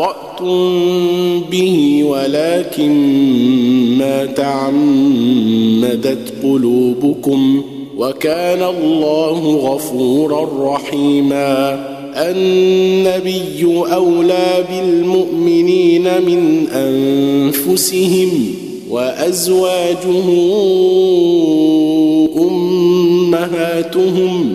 أخطأتم به ولكن ما تعمدت قلوبكم وكان الله غفورا رحيما النبي أولى بالمؤمنين من أنفسهم وأزواجه أمهاتهم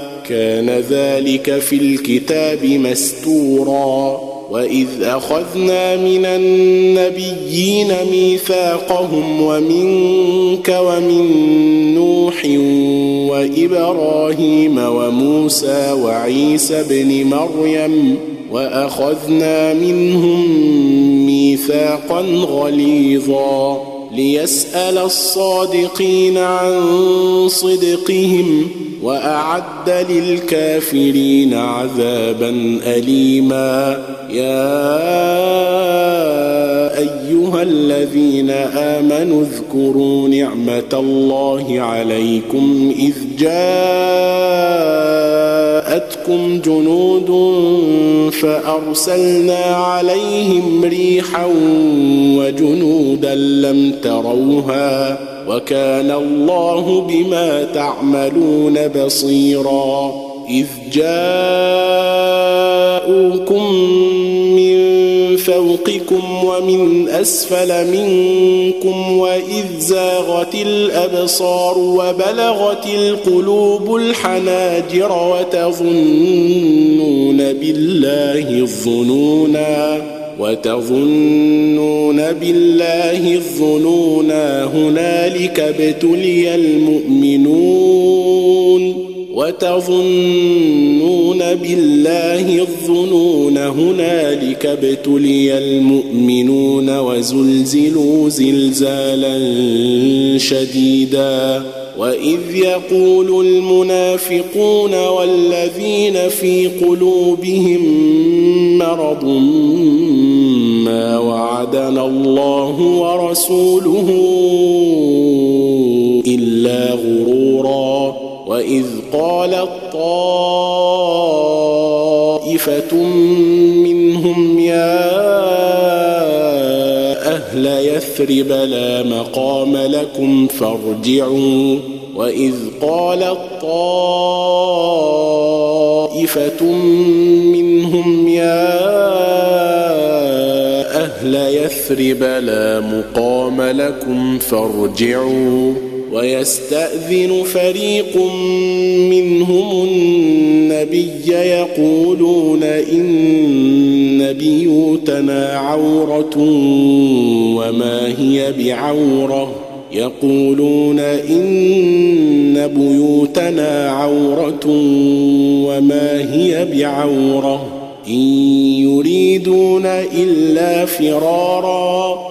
كان ذلك في الكتاب مستورا وإذ أخذنا من النبيين ميثاقهم ومنك ومن نوح وإبراهيم وموسى وعيسى ابن مريم وأخذنا منهم ميثاقا غليظا ليسأل الصادقين عن صدقهم وأعد للكافرين عذابا اليما. يا أيها الذين آمنوا اذكروا نعمة الله عليكم إذ جاءتكم جنود فأرسلنا عليهم ريحا وجنودا لم تروها. وكان الله بما تعملون بصيرا. إذ جاءوكم من فوقكم ومن أسفل منكم وإذ زاغت الأبصار وبلغت القلوب الحناجر وتظنون بالله الظنونا. وتظنون بالله الظنونا هنالك ابتلي المؤمنون وتظنون بالله الظنون هنالك ابتلي المؤمنون وزلزلوا زلزالا شديدا وإذ يقول المنافقون والذين في قلوبهم مرض ما وعدنا الله ورسوله إلا غرورا. وإذ قالت طائفة منهم يا أهل يثرب لا مقام لكم فارجعوا. وإذ قالت طائفة منهم يا يثرب لا مقام لكم فارجعوا ويستأذن فريق منهم النبي يقولون إن بيوتنا عورة وما هي بعورة يقولون إن بيوتنا عورة وما هي بعورة إن يريدون إلا فرارا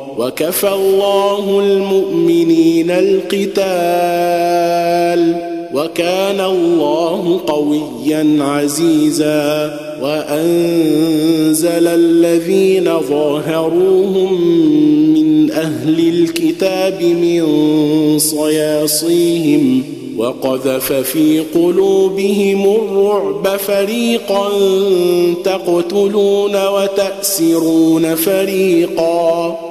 وكفى الله المؤمنين القتال وكان الله قويا عزيزا وأنزل الذين ظاهروهم من أهل الكتاب من صياصيهم وقذف في قلوبهم الرعب فريقا تقتلون وتأسرون فريقا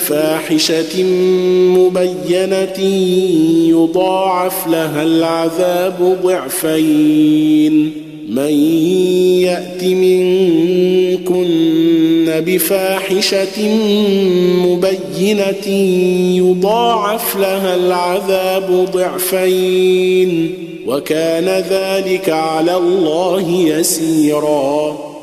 بفاحشة مبينة يضاعف لها العذاب ضعفين. من يأت منكن بفاحشة مبينة يضاعف لها العذاب ضعفين. وكان ذلك على الله يسيرا.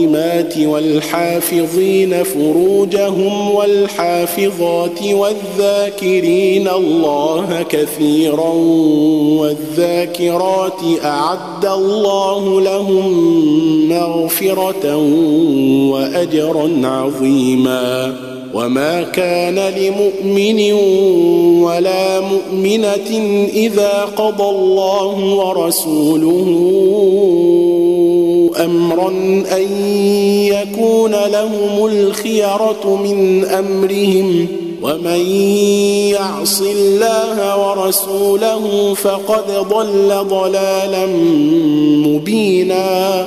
والصائمات والحافظين فروجهم والحافظات والذاكرين الله كثيرا والذاكرات أعد الله لهم مغفرة واجرا عظيما وما كان لمؤمن ولا مؤمنة إذا قضى الله ورسوله أمرا أن يكون لهم الخيرة من أمرهم ومن يعص الله ورسوله فقد ضل ضلالا مبينا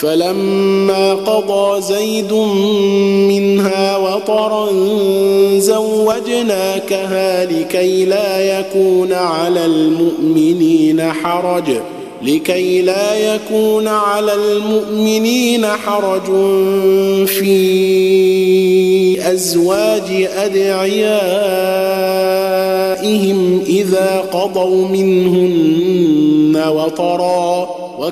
فلما قضى زيد منها وطرا زوجناكها لكي لا يكون على المؤمنين حرج لكي لا يكون على المؤمنين حرج في أزواج أدعيائهم إذا قضوا منهن وطرا.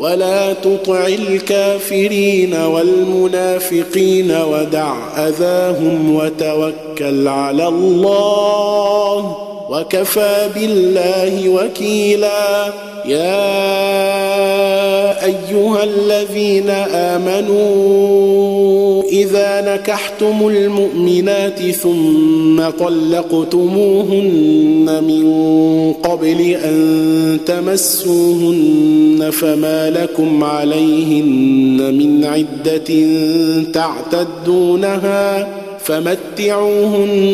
ولا تطع الكافرين والمنافقين ودع أذاهم وتوكل على الله وكفى بالله وكيلا. يا أيها الذين آمنوا إذا نكحتم المؤمنات ثم طلقتموهن من قبل أن تمسوهن فما لكم عليهن من عدة تعتدونها فمتعوهن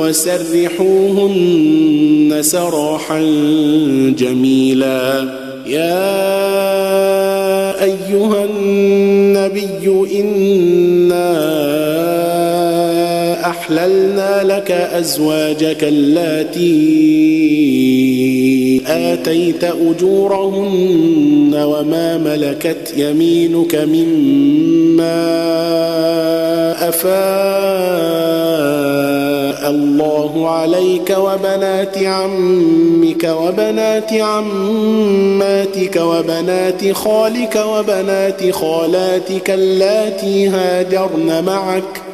وسرحوهن سراحا جميلا. يا أيها النبي إنا أحللنا لك أزواجك اللاتي آتيت أجورهن وما ملكت يمينك مما أفاء الله عليك وبنات عمك وبنات عماتك وبنات خالك وبنات خالاتك اللاتي هاجرن معك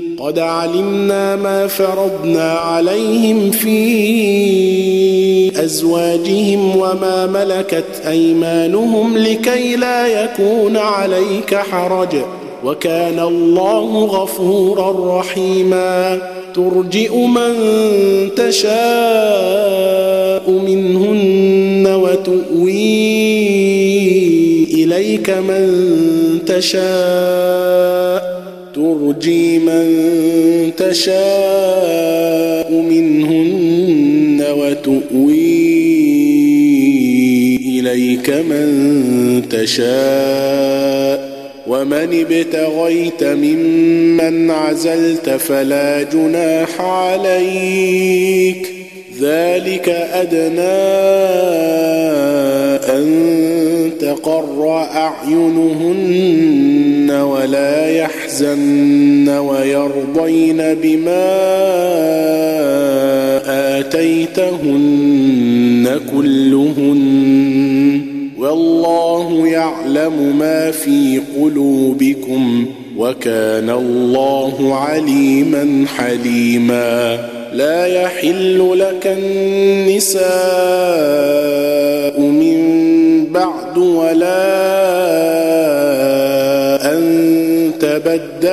قد علمنا ما فرضنا عليهم في أزواجهم وما ملكت أيمانهم لكي لا يكون عليك حرج. وكان الله غفورا رحيما. ترجئ من تشاء منهن وتؤوي إليك من تشاء. ترجي من تشاء منهن وتؤوي إليك من تشاء. ومن ابتغيت ممن عزلت فلا جناح عليك. ذلك أدنى أن تقر أعينهن ولا يحزن ويرضين بما آتيتهن كلهن. والله يعلم ما في قلوبكم وكان الله عليما حليما. لا يحل لك النساء من بعد ولا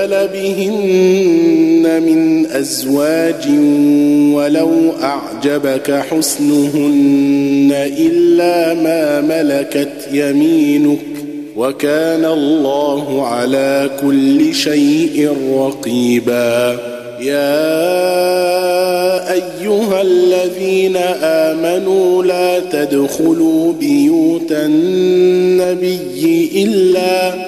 تبدل بهن من أزواج ولو أعجبك حسنهن إلا ما ملكت يمينك وكان الله على كل شيء رقيبا يا ايها الذين امنوا لا تدخلوا بيوت النبي الا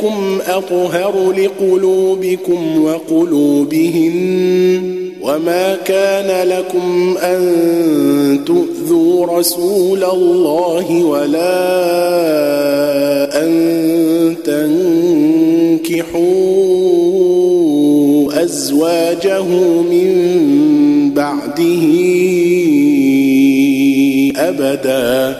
ذلكم أطهر لقلوبكم وقلوبهن وما كان لكم أن تؤذوا رسول الله ولا أن تنكحوا أزواجه من بعده أبدا ان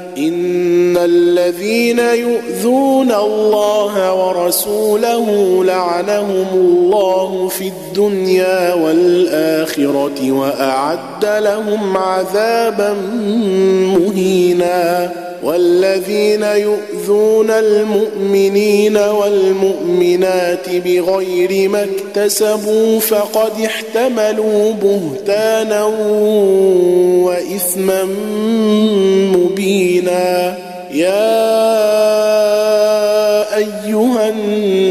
إن الذين يؤذون الله ورسوله لعنهم الله في الدنيا والآخرة وأعد لهم عذابا مهينا والذين يؤذون المؤمنين والمؤمنات بغير ما اكتسبوا فقد احتملوا بهتانا وإثما مبينا. يا أيها النبي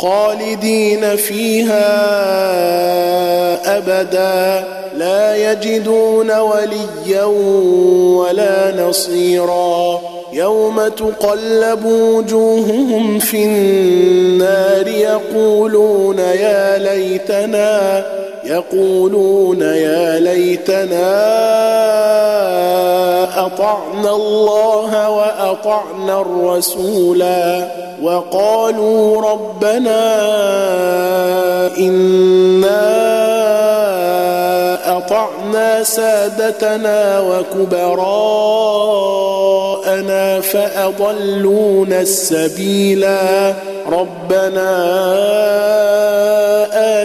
خالدين فيها أبدا لا يجدون وليا ولا نصيرا. يوم تقلب وجوههم في النار يقولون يا ليتنا يقولون يا ليتنا أطعنا الله وأطعنا الرسولا وقالوا ربنا إنا أطعنا سادتنا وكبراءنا فأضلونا السبيلا ربنا